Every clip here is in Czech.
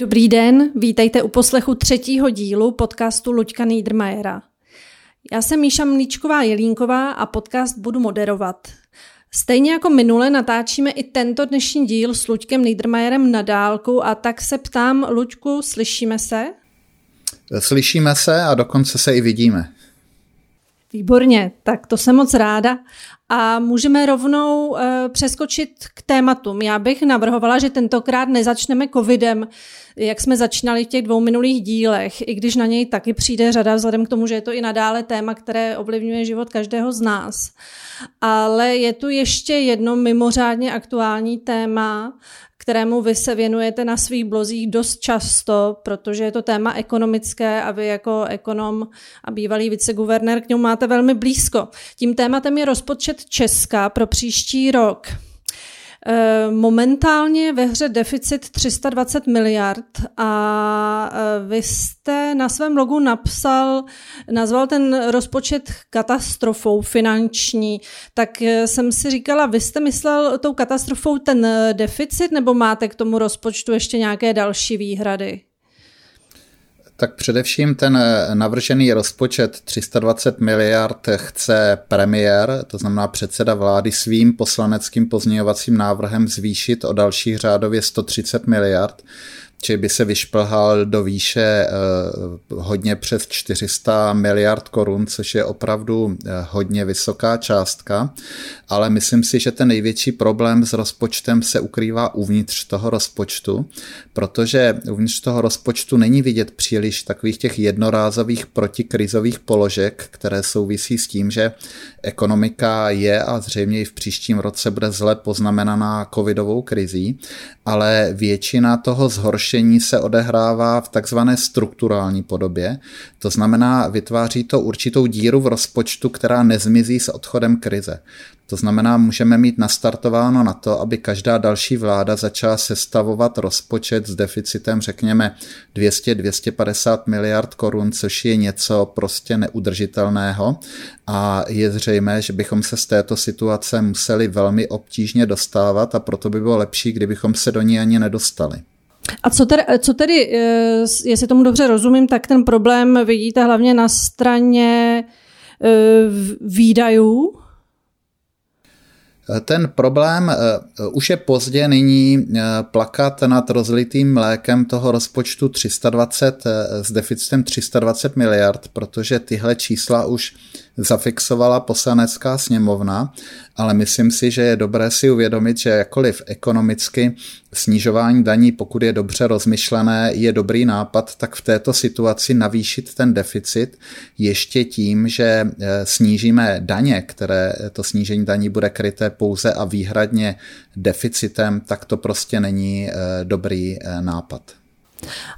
Dobrý den, vítejte u poslechu třetího dílu podcastu Luďka Niedermayera. Já jsem Míša Mlíčková Jelínková a podcast budu moderovat. Stejně jako minule natáčíme i tento dnešní díl s Luďkem Niedermayerem na dálku a tak se ptám, Luďku, slyšíme se? Slyšíme se a dokonce se i vidíme. Výborně, tak to jsem moc ráda. A můžeme rovnou uh, přeskočit k tématům. Já bych navrhovala, že tentokrát nezačneme covidem, jak jsme začínali v těch dvou minulých dílech, i když na něj taky přijde řada, vzhledem k tomu, že je to i nadále téma, které ovlivňuje život každého z nás. Ale je tu ještě jedno mimořádně aktuální téma, kterému vy se věnujete na svých blozích dost často, protože je to téma ekonomické a vy jako ekonom a bývalý viceguvernér k němu máte velmi blízko. Tím tématem je rozpočet Česka pro příští rok. Eh, momentálně ve hře deficit 320 miliard a eh, vy jste na svém blogu napsal, nazval ten rozpočet katastrofou finanční, tak eh, jsem si říkala, vy jste myslel tou katastrofou ten deficit nebo máte k tomu rozpočtu ještě nějaké další výhrady? Tak především ten eh, navržený rozpočet 320 miliard chce premiér, to znamená předseda vlády, svým poslaneckým pozměňovacím návrhem zvýšit o dalších řádově 130 miliard či by se vyšplhal do výše eh, hodně přes 400 miliard korun, což je opravdu eh, hodně vysoká částka, ale myslím si, že ten největší problém s rozpočtem se ukrývá uvnitř toho rozpočtu, protože uvnitř toho rozpočtu není vidět příliš takových těch jednorázových protikrizových položek, které souvisí s tím, že ekonomika je a zřejmě i v příštím roce bude zle poznamenaná covidovou krizí, ale většina toho zhoršení se odehrává v takzvané strukturální podobě. To znamená, vytváří to určitou díru v rozpočtu, která nezmizí s odchodem krize. To znamená, můžeme mít nastartováno na to, aby každá další vláda začala sestavovat rozpočet s deficitem, řekněme, 200-250 miliard korun, což je něco prostě neudržitelného a je zřejmé, že bychom se z této situace museli velmi obtížně dostávat a proto by bylo lepší, kdybychom se do ní ani nedostali. A co tedy, co tedy, eh, jestli tomu dobře rozumím, tak ten problém vidíte hlavně na straně eh, výdajů? Ten problém eh, už je pozdě nyní eh, plakat nad rozlitým mlékem toho rozpočtu 320 eh, s deficitem 320 miliard, protože tyhle čísla už zafixovala poslanecká sněmovna, ale myslím si, že je dobré si uvědomit, že jakkoliv ekonomicky snižování daní, pokud je dobře rozmyšlené, je dobrý nápad, tak v této situaci navýšit ten deficit ještě tím, že eh, snížíme daně, které to snížení daní bude kryté pouze a výhradně deficitem, tak to prostě není eh, dobrý eh, nápad.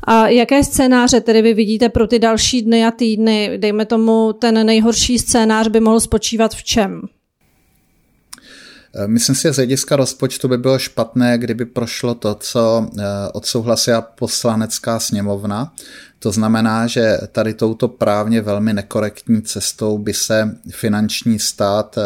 A jaké scénáře tedy vy vidíte pro ty další dny a týdny? Dejme tomu, ten nejhorší scénář by mohl spočívat v čem? Eh, myslím si, že z hlediska rozpočtu by bylo špatné, kdyby prošlo to, co eh, odsouhlasila poslanecká sněmovna. To znamená, že tady touto právně velmi nekorektní cestou by se finanční stát eh,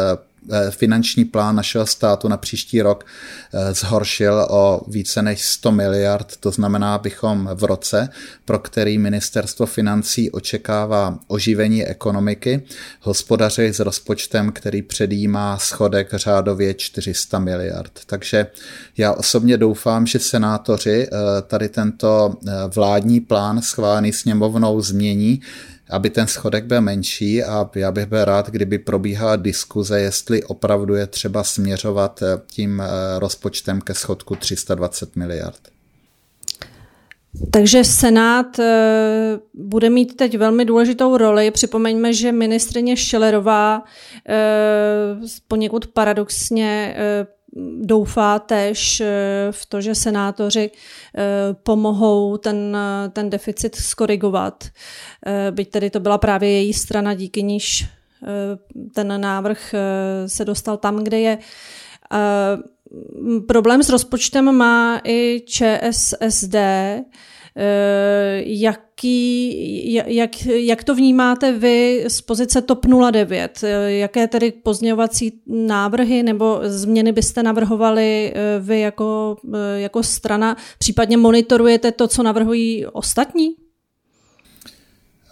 finanční plán našeho státu na příští rok eh, zhoršil o více než 100 miliard, to znamená, bychom v roce, pro který ministerstvo financí očekává oživení ekonomiky, hospodaři s rozpočtem, který předjímá schodek řádově 400 miliard. Takže já osobně doufám, že senátoři eh, tady tento vládní plán schválený sněmovnou změní, aby ten schodek byl menší a já bych byl rád, kdyby probíhala diskuze, jestli opravdu je třeba směřovat eh, tím eh, rozpočtem ke schodku 320 miliard. Takže Senát eh, bude mít teď velmi důležitou roli. Připomeňme, že ministrině Šelerová poněkud paradoxně doufá tež eh, v to, že senátoři eh, pomohou ten, ten deficit skorigovat. Eh, byť tedy to byla právě její strana, díky níž ten návrh se dostal tam, kde je. Problém s rozpočtem má i ČSSD, Jaký, jak, jak to vnímáte vy z pozice TOP 09? Jaké tedy pozměňovací návrhy nebo změny byste navrhovali vy jako, jako strana? Případně monitorujete to, co navrhují ostatní?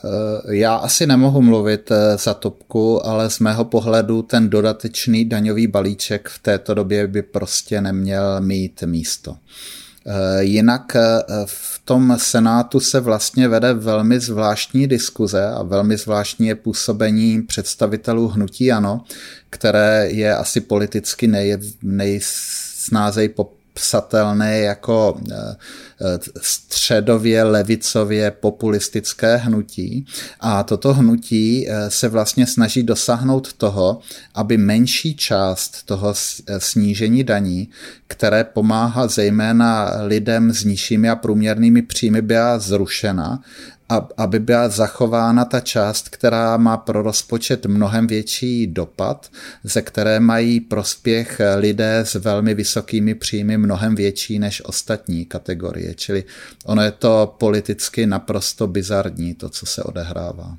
Eh, já asi nemohu mluvit eh, za topku, ale z mého pohledu ten dodatečný daňový balíček v této době by prostě neměl mít místo. Eh, jinak v tom Senátu se vlastně vede velmi zvláštní diskuze a velmi zvláštní je působení představitelů hnutí ANO, které je asi politicky nej, nejsnázej psatelné jako eh, eh, středově levicově populistické hnutí. A toto hnutí eh, se vlastně snaží dosáhnout toho, aby menší část toho snížení daní, které pomáhá zejména lidem s nižšími a průměrnými příjmy, byla zrušena aby byla zachována ta část, která má pro rozpočet mnohem větší dopad, ze které mají prospěch lidé s velmi vysokými příjmy mnohem větší než ostatní kategorie. Čili ono je to politicky naprosto bizarní, to, co se odehrává.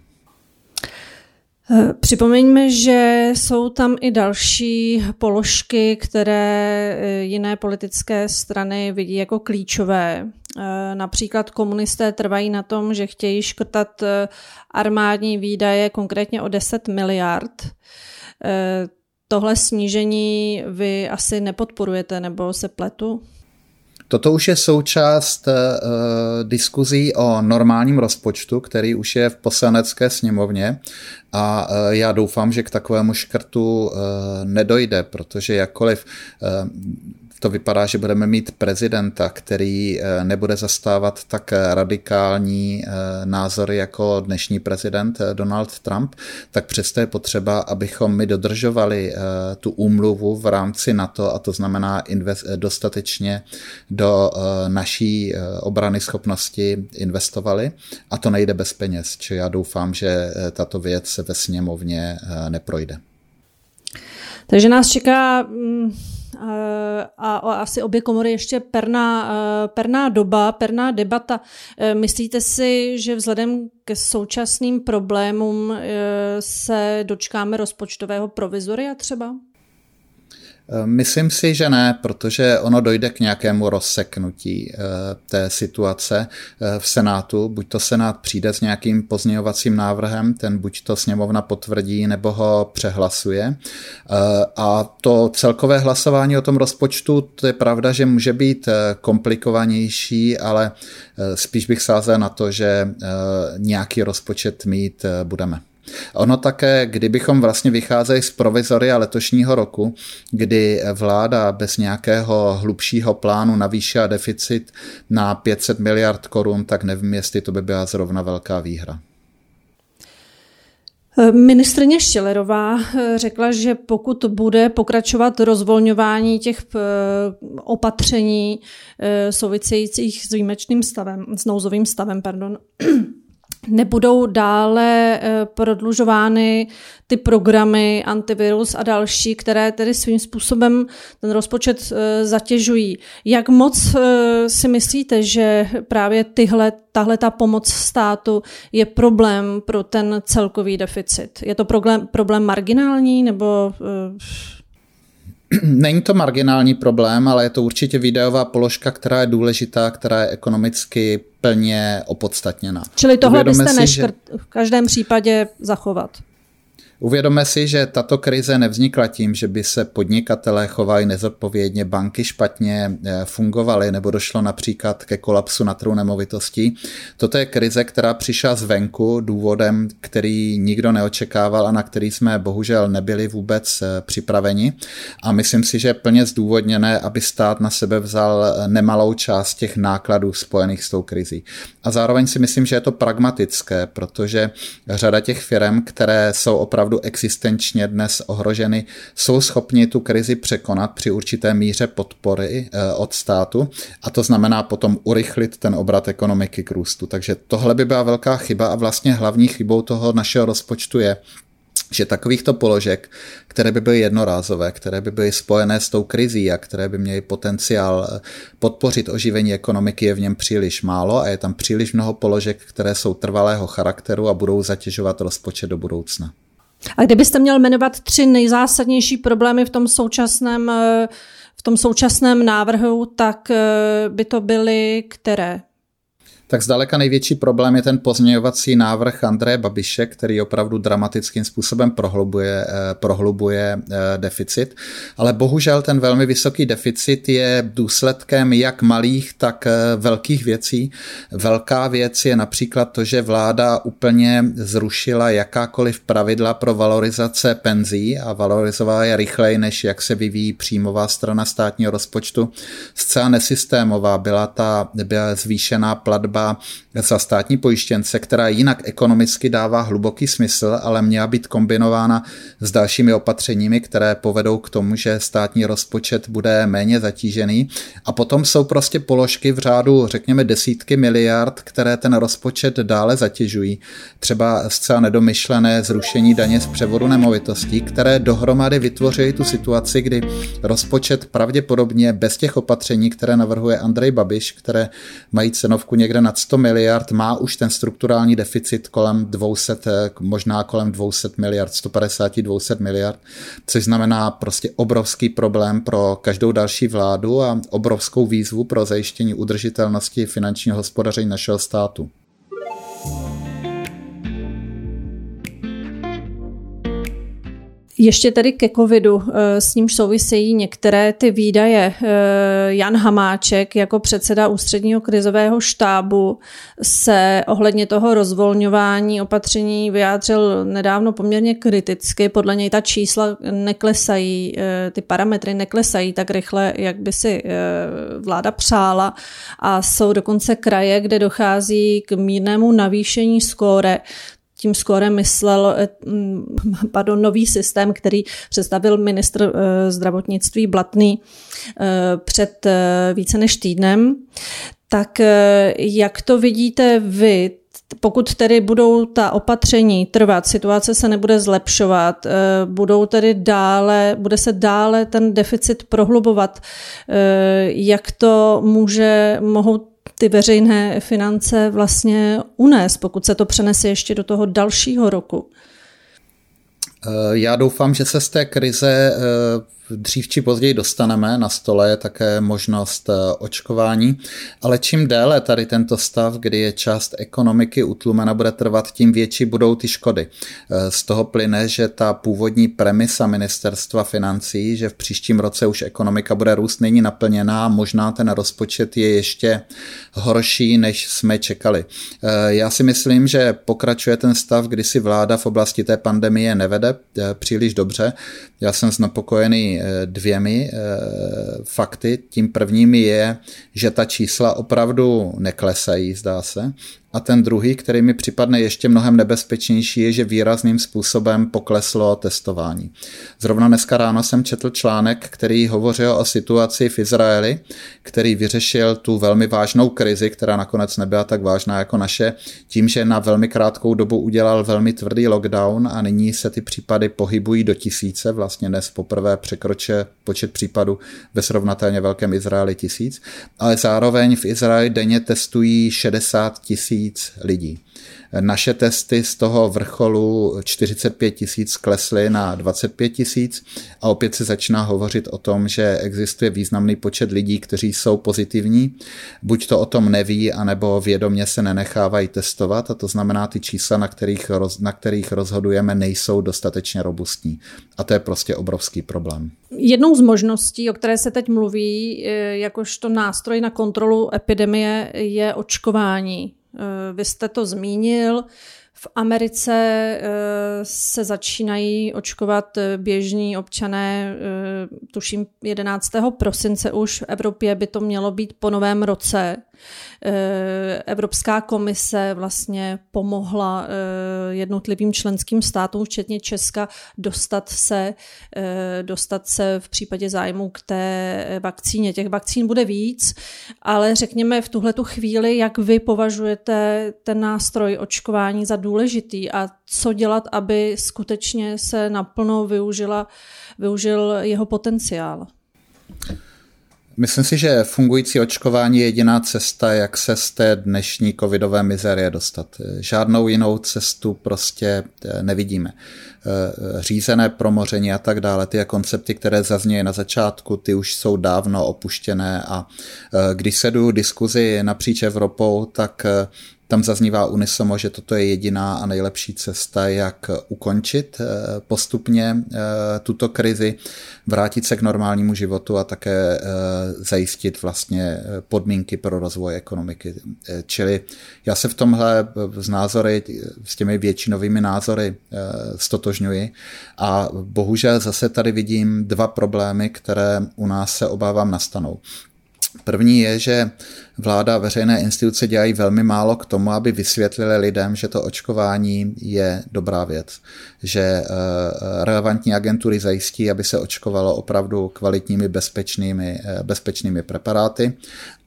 Eh, připomeňme, že jsou tam i další položky, které eh, jiné politické strany vidí jako klíčové. Eh, například komunisté trvají na tom, že chtějí škrtat armádní výdaje konkrétně o 10 miliard. Tohle snížení vy asi nepodporujete, nebo se pletu? Toto už je součást uh, diskuzí o normálním rozpočtu, který už je v poslanecké sněmovně a uh, já doufám, že k takovému škrtu uh, nedojde, protože jakkoliv uh, to vypadá, že budeme mít prezidenta, který eh, nebude zastávat tak radikální eh, názory jako dnešní prezident eh, Donald Trump, tak přesto je potřeba, abychom my dodržovali tu úmluvu v rámci NATO a to znamená dostatečně do naší obrany schopnosti investovali a to nejde bez peněz, či já doufám, že tato věc ve sněmovně neprojde. Takže nás čeká mm, a, a asi obě komory ještě perná, eh, perná doba, perná debata. Eh, myslíte si, že vzhledem ke současným problémům se dočkáme rozpočtového provizoria třeba? Myslím si, že ne, protože ono dojde k nějakému rozseknutí eh, té situace eh, v Senátu. Buď to Senát přijde s nějakým pozměňovacím návrhem, ten buď to sněmovna potvrdí, nebo ho přehlasuje. Eh, a to celkové hlasování o tom rozpočtu, to je pravda, že může být komplikovanější, ale spíš bych sázel na to, že nějaký rozpočet mít budeme. Ono také, kdybychom vlastně vycházeli z provizoria letošního roku, kdy vláda bez nějakého hlubšího plánu navýšila deficit na 500 miliard korun, tak nevím, jestli to by byla zrovna velká výhra. Ministrně Štělerová eh, řekla, že pokud bude pokračovat rozvolňování těch eh, opatření eh, souvisejících s výjimečným stavem, s nouzovým stavem, pardon, nebudou dále eh, prodlužovány ty programy antivirus a další, které tedy svým způsobem ten rozpočet eh, zatěžují. Jak moc eh, si myslíte, že právě tyhle, tahle ta pomoc státu je problém pro ten celkový deficit? Je to problém, problém marginální nebo Není to marginální problém, ale je to určitě výdajová položka, která je důležitá, která je ekonomicky plně opodstatněná. Čili tohle Uvědome byste neškrt že... v každém případě zachovat. Uvědomme si, že tato krize nevznikla tím, že by se podnikatelé chovali nezodpovědně, banky špatně eh, fungovaly nebo došlo například ke kolapsu na trhu nemovitostí. Toto je krize, která přišla zvenku důvodem, který nikdo neočekával a na který jsme bohužel nebyli vůbec eh, připraveni. A myslím si, že je plně zdůvodněné, aby stát na sebe vzal eh, nemalou část těch nákladů spojených s tou krizí. A zároveň si myslím, že je to pragmatické, protože řada těch firm, které jsou opravdu opravdu existenčně dnes ohroženy, jsou schopni tu krizi překonat při určité míře podpory eh, od státu a to znamená potom urychlit ten obrat ekonomiky k růstu. Takže tohle by byla velká chyba a vlastně hlavní chybou toho našeho rozpočtu je, že takovýchto položek, které by byly jednorázové, které by byly spojené s tou krizí a které by měly potenciál eh, podpořit oživení ekonomiky, je v něm příliš málo a je tam příliš mnoho položek, které jsou trvalého charakteru a budou zatěžovat rozpočet do budoucna. A kdybyste měl jmenovat tři nejzásadnější problémy v tom současném, eh, v tom současném návrhu, tak eh, by to byly které? Tak zdaleka největší problém je ten pozměňovací návrh Andreje Babiše, který opravdu dramatickým způsobem prohlubuje, eh, prohlubuje eh, deficit. Ale bohužel ten velmi vysoký deficit je důsledkem jak malých, tak eh, velkých věcí. Velká věc je například to, že vláda úplně zrušila jakákoliv pravidla pro valorizace penzí a valorizovala je rychleji, než jak se vyvíjí příjmová strana státního rozpočtu. Zcela nesystémová byla ta byla zvýšená platba za státní pojištěnce, která jinak ekonomicky dává hluboký smysl, ale měla být kombinována s dalšími opatřeními, které povedou k tomu, že státní rozpočet bude méně zatížený. A potom jsou prostě položky v řádu, řekněme, desítky miliard, které ten rozpočet dále zatěžují. Třeba zcela nedomyšlené zrušení daně z převodu nemovitostí, které dohromady vytvoří tu situaci, kdy rozpočet pravděpodobně bez těch opatření, které navrhuje Andrej Babiš, které mají cenovku někde nad 100 miliard, má už ten strukturální deficit kolem 200, eh, možná kolem 200 miliard, 150-200 miliard, což znamená prostě obrovský problém pro každou další vládu a obrovskou výzvu pro zajištění udržitelnosti finančního hospodaření našeho státu. Ještě tedy ke covidu, eh, s nímž souvisejí některé ty výdaje. Eh, Jan Hamáček jako předseda ústředního krizového štábu se ohledně toho rozvolňování opatření vyjádřil nedávno poměrně kriticky. Podle něj ta čísla neklesají, eh, ty parametry neklesají tak rychle, jak by si vláda přála a jsou dokonce kraje, kde dochází k mírnému navýšení skóre, tím skóre myslel eh, pardon, nový systém, který představil ministr eh, zdravotnictví Blatný eh, před více než týdnem. Tak jak to vidíte vy? Pokud tedy budou ta opatření trvat, situace se nebude zlepšovat, budou tedy dále, bude se dále ten deficit prohlubovat, jak to může, mohou ty veřejné finance vlastně unést, pokud se to přenese ještě do toho dalšího roku? Eh, já doufám, že se z té krize eh, dřív či později dostaneme. Na stole je také možnost eh, očkování, ale čím déle tady tento stav, kdy je část ekonomiky utlumena, bude trvat, tím větší budou ty škody. Eh, z toho plyne, že ta původní premisa ministerstva financí, že v příštím roce už ekonomika bude růst, není naplněná, možná ten rozpočet je ještě horší, než jsme čekali. Eh, já si myslím, že pokračuje ten stav, kdy si vláda v oblasti té pandemie nevede příliš dobře. Já jsem znepokojený Eh, dvěmi eh, fakty. Tím prvním je, že ta čísla opravdu neklesají, zdá se. A ten druhý, který mi připadne ještě mnohem nebezpečnější, je, že výrazným způsobem pokleslo testování. Zrovna dneska ráno jsem četl článek, který hovořil o situaci v Izraeli, který vyřešil tu velmi vážnou krizi, která nakonec nebyla tak vážná jako naše, tím, že na velmi krátkou dobu udělal velmi tvrdý lockdown a nyní se ty případy pohybují do tisíce, vlastně dnes poprvé překročuje počet případů ve srovnatelně velkém Izraeli tisíc, ale zároveň v Izraeli denně testují 60 tisíc tisíc lidí. Naše testy z toho vrcholu 45 tisíc klesly na 25 tisíc a opět se začíná hovořit o tom, že existuje významný počet lidí, kteří jsou pozitivní, buď to o tom neví, anebo vědomě se nenechávají testovat a to znamená, ty čísla, na kterých, roz, na kterých rozhodujeme, nejsou dostatečně robustní. A to je prostě obrovský problém. Jednou z možností, o které se teď mluví, jakožto nástroj na kontrolu epidemie, je očkování. Eh, vy jste to zmínil. V Americe eh, se začínají očkovat eh, běžní občané, tuším 11. prosince už v Evropě by to mělo být po novém roce. Eh, Evropská komise vlastně pomohla eh, jednotlivým členským státům, včetně Česka, dostat se, eh, dostat se v případě zájmu k té vakcíně. Těch vakcín bude víc, ale řekněme v tuhle chvíli, jak vy považujete ten nástroj očkování za důležitý důležitý a co dělat, aby skutečně se naplno využila, využil jeho potenciál. Myslím si, že fungující očkování je jediná cesta, jak se z té dnešní covidové mizerie dostat. Žádnou jinou cestu prostě eh, nevidíme. Eh, řízené promoření a tak dále, ty koncepty, které zazněly na začátku, ty už jsou dávno opuštěné a eh, když se jdu diskuzi napříč Evropou, tak tam zaznívá unisomo, že toto je jediná a nejlepší cesta, jak ukončit eh, postupně eh, tuto krizi, vrátit se k normálnímu životu a také eh, zajistit vlastně podmínky pro rozvoj ekonomiky. Čili já se v tomhle z názory, s těmi většinovými názory stotožňuji a bohužel zase tady vidím dva problémy, které u nás se obávám nastanou. První je, že vláda a veřejné instituce dělají velmi málo k tomu, aby vysvětlili lidem, že to očkování je dobrá věc, že eh, relevantní agentury zajistí, aby se očkovalo opravdu kvalitními, bezpečnými, eh, bezpečnými preparáty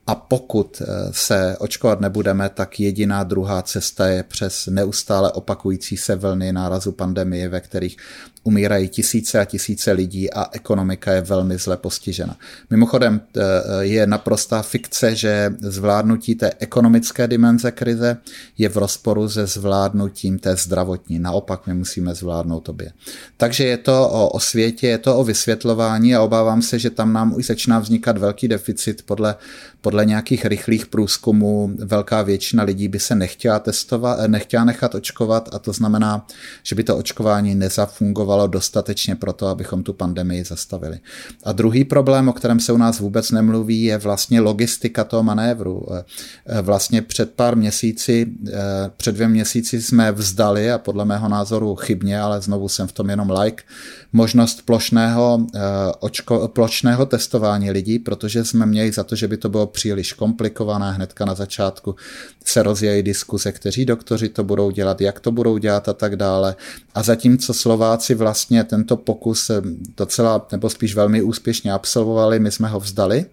a pokud eh, se očkovat nebudeme, tak jediná druhá cesta je přes neustále opakující se vlny nárazu pandemie, ve kterých umírají tisíce a tisíce lidí a ekonomika je velmi zle postižena. Mimochodem eh, je naprostá fikce, že zvládnutí té ekonomické dimenze krize je v rozporu se zvládnutím té zdravotní. Naopak my musíme zvládnout obě. Takže je to o, o světě, je to o vysvětlování a obávám se, že tam nám už začíná vznikat velký deficit podle, podle nějakých rychlých průzkumů. Velká většina lidí by se nechtěla testovat, nechtěla nechat očkovat a to znamená, že by to očkování nezafungovalo fungovalo dostatečně pro to, abychom tu pandemii zastavili. A druhý problém, o kterém se u nás vůbec nemluví, je vlastně logistika toho manévru. Eh, eh, vlastně před pár měsíci, eh, před dvě měsíci jsme vzdali, a podle mého názoru chybně, ale znovu jsem v tom jenom like, možnost plošného, očko, plošného testování lidí, protože jsme měli za to, že by to bylo příliš komplikované hnedka na začátku se rozjejí diskuse, kteří doktoři to budou dělat, jak to budou dělat a tak dále. A zatímco Slováci vlastně tento pokus eh, docela, nebo spíš velmi úspěšně absolvovali, my jsme ho vzdali,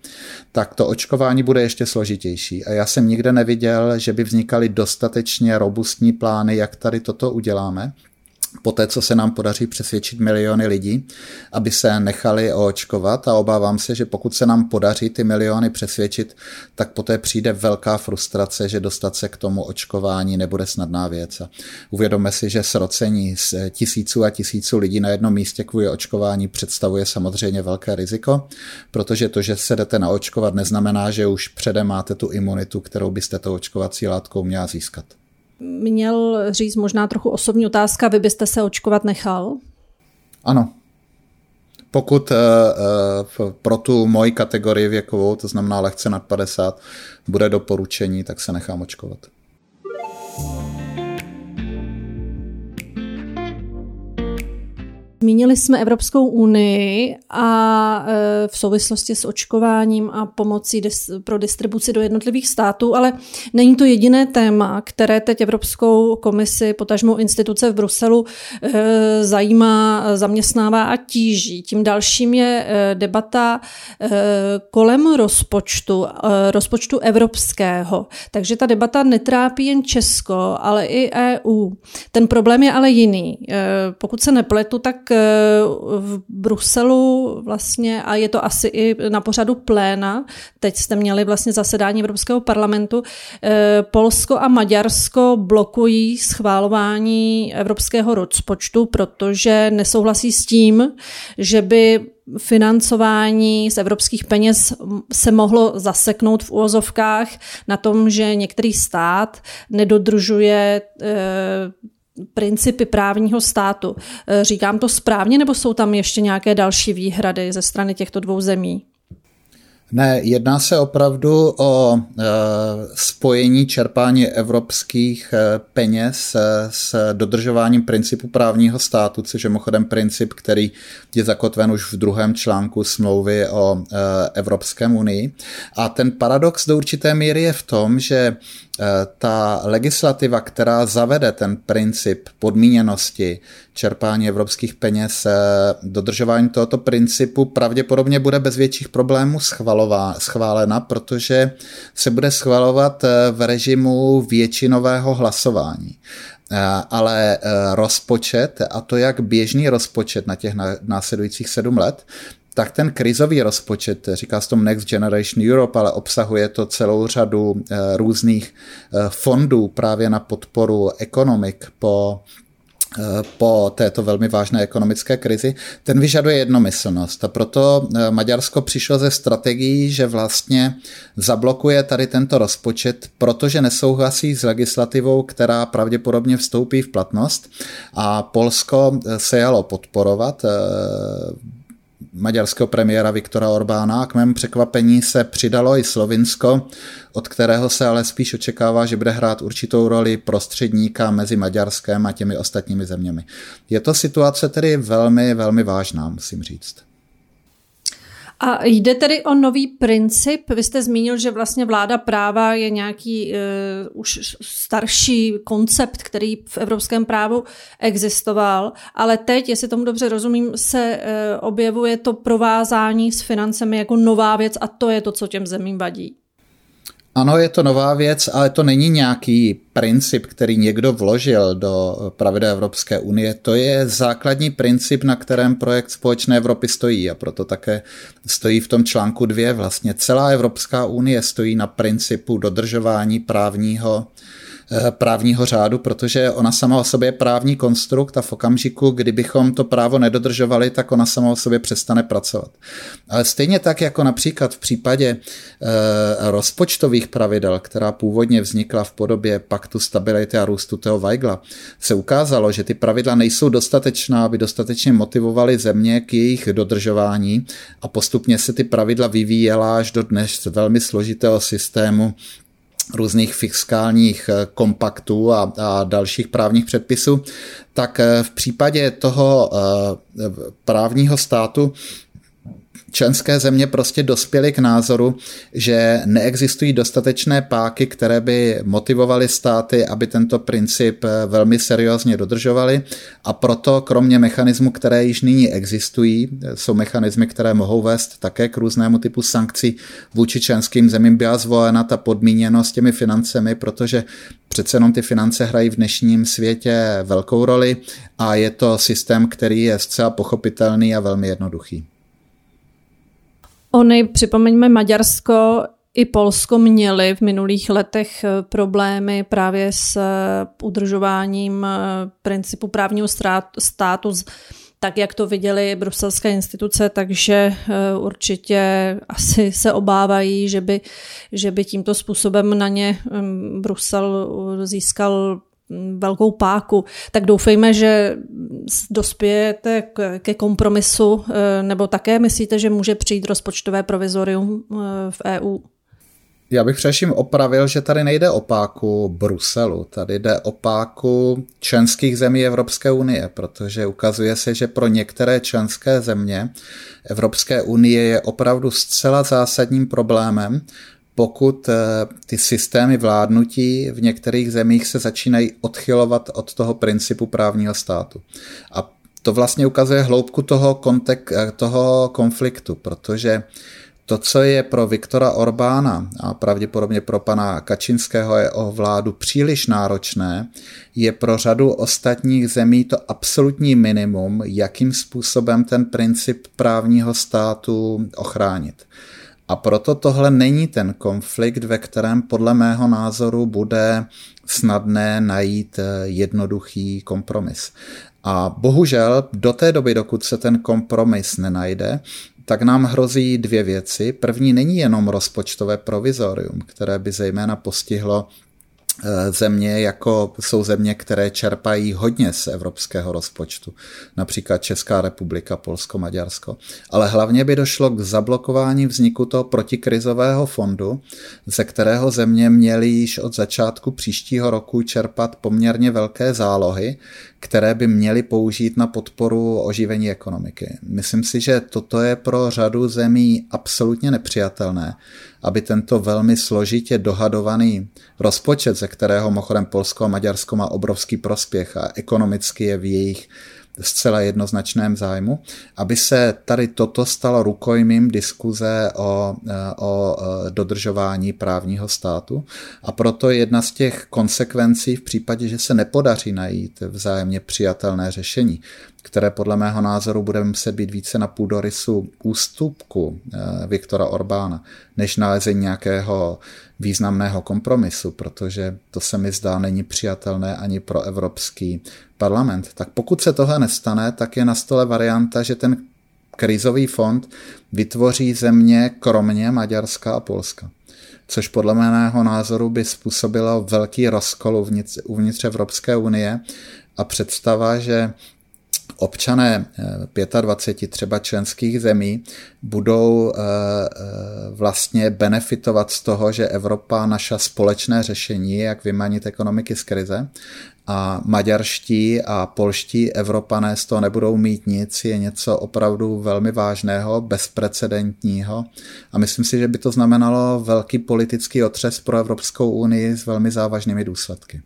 tak to očkování bude ještě složitější. A já jsem nikde neviděl, že by vznikaly dostatečně robustní plány, jak tady toto uděláme po té, co se nám podaří přesvědčit miliony lidí, aby se nechali očkovat a obávám se, že pokud se nám podaří ty miliony přesvědčit, tak poté přijde velká frustrace, že dostat se k tomu očkování nebude snadná věc. A uvědomme si, že srocení z tisíců a tisíců lidí na jednom místě kvůli očkování představuje samozřejmě velké riziko, protože to, že se jdete naočkovat, neznamená, že už předem máte tu imunitu, kterou byste tou očkovací látkou měla získat měl říct možná trochu osobní otázka, vy byste se očkovat nechal? Ano. Pokud uh, uh, pro tu moji kategorii věkovou, to znamená lehce nad 50, bude doporučení, tak se nechám očkovat. Zmínili jsme Evropskou unii a e, v souvislosti s očkováním a pomocí pro distribuci do jednotlivých států, ale není to jediné téma, které teď Evropskou komisi, potažmou instituce v Bruselu e, zajímá, zaměstnává a tíží. Tím dalším je e, debata kolem rozpočtu, rozpočtu evropského. Takže ta debata netrápí jen Česko, ale i EU. Ten problém je ale jiný. Pokud se nepletu, tak v Bruselu vlastně, a je to asi i na pořadu pléna, teď jste měli vlastně zasedání Evropského parlamentu, eh, Polsko a Maďarsko blokují schválování evropského rozpočtu, protože nesouhlasí s tím, že by financování z evropských peněz se mohlo zaseknout v úvozovkách na tom, že některý stát nedodržuje eh, principy právního státu. E, říkám to správně, nebo jsou tam ještě nějaké další výhrady ze strany těchto dvou zemí? Ne, jedná se opravdu o e, spojení čerpání evropských e, peněz s dodržováním principu právního státu, což je mimochodem princip, který je zakotven už v druhém článku smlouvy o e, Evropské unii. A ten paradox do určité míry je v tom, že Eh, ta legislativa, která zavede ten princip podmíněnosti čerpání evropských peněz, eh, dodržování tohoto principu pravděpodobně bude bez větších problémů schválena, protože se bude schvalovat eh, v režimu většinového hlasování. ale rozpočet, a to jak běžný rozpočet na těch následujících sedm let, tak ten krizový rozpočet, říká se tomu Next Generation Europe, ale obsahuje to celou řadu různých fondů právě na podporu ekonomik po Eh, po této velmi vážné ekonomické krizi, ten vyžaduje jednomyslnost. A proto eh, Maďarsko přišlo ze strategií, že vlastně zablokuje tady tento rozpočet, protože nesouhlasí s legislativou, která pravděpodobně vstoupí v platnost. A Polsko eh, se jalo podporovat maďarského premiéra Viktora Orbána k mému překvapení se přidalo i Slovinsko, od kterého se ale spíš očekává, že bude hrát určitou roli prostředníka mezi Maďarskem a těmi ostatními zeměmi. Je to situace tedy velmi, velmi vážná, musím říct. A jde tedy o nový princip. Vy jste zmínil, že vlastně vláda práva je nějaký uh, už starší koncept, který v evropském právu existoval, ale teď, jestli tomu dobře rozumím, se uh, objevuje to provázání s financemi jako nová věc a to je to, co těm zemím vadí. Ano, je to nová věc, ale to není nějaký princip, který někdo vložil do pravidel Evropské unie. To je základní princip, na kterém projekt Společné Evropy stojí a proto také stojí v tom článku dvě. Vlastně celá Evropská unie stojí na principu dodržování právního právního řádu, protože ona sama o sobě je právní konstrukt a v okamžiku, kdybychom to právo nedodržovali, tak ona sama o sobě přestane pracovat. Ale stejně tak, jako například v případě eh, rozpočtových pravidel, která původně vznikla v podobě paktu stability a růstu Teo Weigla, se ukázalo, že ty pravidla nejsou dostatečná, aby dostatečně motivovaly země k jejich dodržování a postupně se ty pravidla vyvíjela až do dnes velmi složitého systému různých fiskálních eh, kompaktů a, a dalších právních předpisů, tak eh, v případě toho eh, právního státu členské země prostě dospěly k názoru, že neexistují dostatečné páky, které by motivovaly státy, aby tento princip eh, velmi seriózně dodržovali a proto kromě mechanismů, které již nyní existují, eh, jsou mechanismy, které mohou vést také k různému typu sankcí vůči členským zemím, byla zvolena ta podmíněnost těmi financemi, protože přece jenom ty finance hrají v dnešním světě velkou roli a je to systém, který je zcela pochopitelný a velmi jednoduchý. Ony, připomeňme, Maďarsko i Polsko měli v minulých letech eh, problémy právě s eh, udržováním eh, principu právního státu, tak jak to viděli bruselské instituce, takže určitě asi se obávají, že by, že by tímto způsobem na ně mm, Brusel získal velkou páku, tak doufejme, že dospějete ke kompromisu, eh, nebo také myslíte, že může přijít rozpočtové provizorium eh, v EU? Já bych především opravil, že tady nejde o páku Bruselu, tady jde o páku členských zemí Evropské unie, protože ukazuje se, že pro některé členské země Evropské unie je opravdu zcela zásadním problémem, pokud eh, ty systémy vládnutí v některých zemích se začínají odchylovat od toho principu právního státu. A to vlastně ukazuje hloubku toho, kontek, eh, toho konfliktu, protože to, co je pro Viktora Orbána a pravděpodobně pro pana Kačinského je o vládu příliš náročné, je pro řadu ostatních zemí to absolutní minimum, jakým způsobem ten princip právního státu ochránit. A proto tohle není ten konflikt, ve kterém podle mého názoru bude snadné najít eh, jednoduchý kompromis. A bohužel do té doby, dokud se ten kompromis nenajde, tak nám hrozí dvě věci. První není jenom rozpočtové provizorium, které by zejména postihlo země, jako jsou země, které čerpají hodně z evropského rozpočtu, například Česká republika, Polsko, Maďarsko. Ale hlavně by došlo k zablokování vzniku toho protikrizového fondu, ze kterého země měly již od začátku příštího roku čerpat poměrně velké zálohy, které by měly použít na podporu oživení ekonomiky. Myslím si, že toto je pro řadu zemí absolutně nepřijatelné, aby tento velmi složitě dohadovaný rozpočet, ze kterého mimochodem Polsko a Maďarsko má obrovský prospěch a ekonomicky je v jejich zcela jednoznačném zájmu, aby se tady toto stalo rukojmím diskuze o, o dodržování právního státu. A proto jedna z těch konsekvencí v případě, že se nepodaří najít vzájemně přijatelné řešení, které podle mého názoru bude muset být více na půdorysu ústupku eh, Viktora Orbána, než nalezení nějakého významného kompromisu, protože to se mi zdá není přijatelné ani pro Evropský parlament. Tak pokud se tohle nestane, tak je na stole varianta, že ten krizový fond vytvoří země kromě Maďarska a Polska což podle mého názoru by způsobilo velký rozkol uvnitř, uvnitř Evropské unie a představa, že občané 25 eh, třeba členských zemí budou eh, eh, vlastně benefitovat z toho, že Evropa naša společné řešení, jak vymanit ekonomiky z krize, a maďarští a polští Evropané z toho nebudou mít nic, je něco opravdu velmi vážného, bezprecedentního. A myslím si, že by to znamenalo velký politický otřes pro Evropskou unii s velmi závažnými důsledky.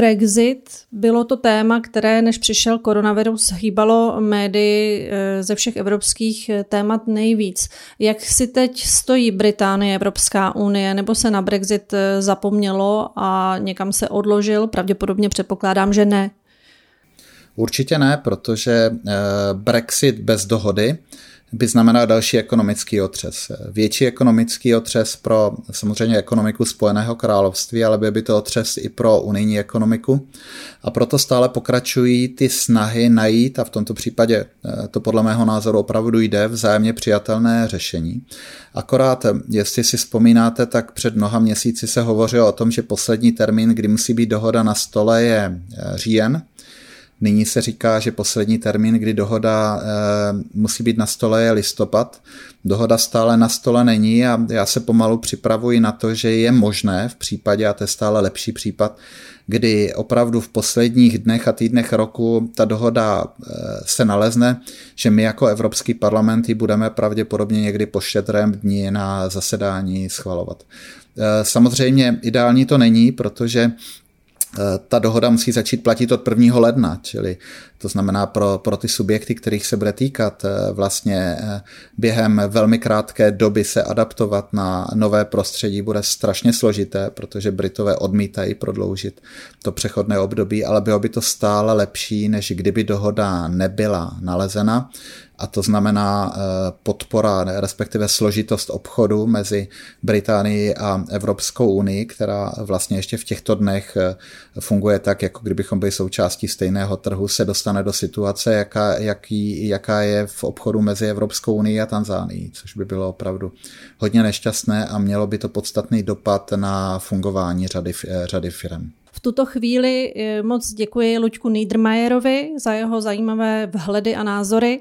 Brexit bylo to téma, které než přišel koronavirus hýbalo médii eh, ze všech evropských eh, témat nejvíc. Jak si teď stojí Británie, Evropská unie, nebo se na Brexit eh, zapomnělo a někam se odložil? Pravděpodobně předpokládám, že ne. Určitě ne, protože Brexit bez dohody by znamenal další ekonomický otřes. Větší ekonomický otřes pro samozřejmě ekonomiku Spojeného království, ale by, by to otřes i pro unijní ekonomiku. A proto stále pokračují ty snahy najít, a v tomto případě eh, to podle mého názoru opravdu jde, vzájemně přijatelné řešení. Akorát, eh, jestli si vzpomínáte, tak před mnoha měsíci se hovořilo o tom, že poslední termín, kdy musí být dohoda na stole, je eh, říjen Nyní se říká, že poslední termín, kdy dohoda e, musí být na stole, je listopad. Dohoda stále na stole není a já se pomalu připravuji na to, že je možné v případě, a to je stále lepší případ, kdy opravdu v posledních dnech a týdnech roku ta dohoda e, se nalezne, že my jako Evropský parlament ji budeme pravděpodobně někdy po štědrém dní na zasedání schvalovat. E, samozřejmě ideální to není, protože Eh, ta dohoda musí začít platit od 1. ledna, čili to znamená pro, pro ty subjekty, kterých se bude týkat, eh, vlastně eh, během velmi krátké doby se adaptovat na nové prostředí bude strašně složité, protože Britové odmítají prodloužit to přechodné období, ale bylo by to stále lepší, než kdyby dohoda nebyla nalezena. A to znamená eh, podpora, respektive složitost obchodu mezi Británií a Evropskou unii, která vlastně ještě v těchto dnech funguje tak, jako kdybychom byli součástí stejného trhu, se dostane do situace, jaká, jaký, jaká je v obchodu mezi Evropskou unii a Tanzánií, což by bylo opravdu hodně nešťastné a mělo by to podstatný dopad na fungování řady, eh, řady firm. V tuto chvíli moc děkuji Luďku Niedermayerovi za jeho zajímavé vhledy a názory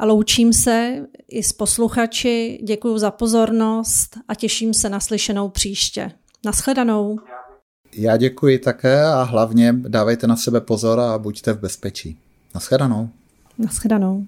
a loučím se i s posluchači. Děkuji za pozornost a těším se na slyšenou příště. Naschledanou. Já děkuji také a hlavně dávejte na sebe pozor a buďte v bezpečí. Naschledanou. Naschledanou.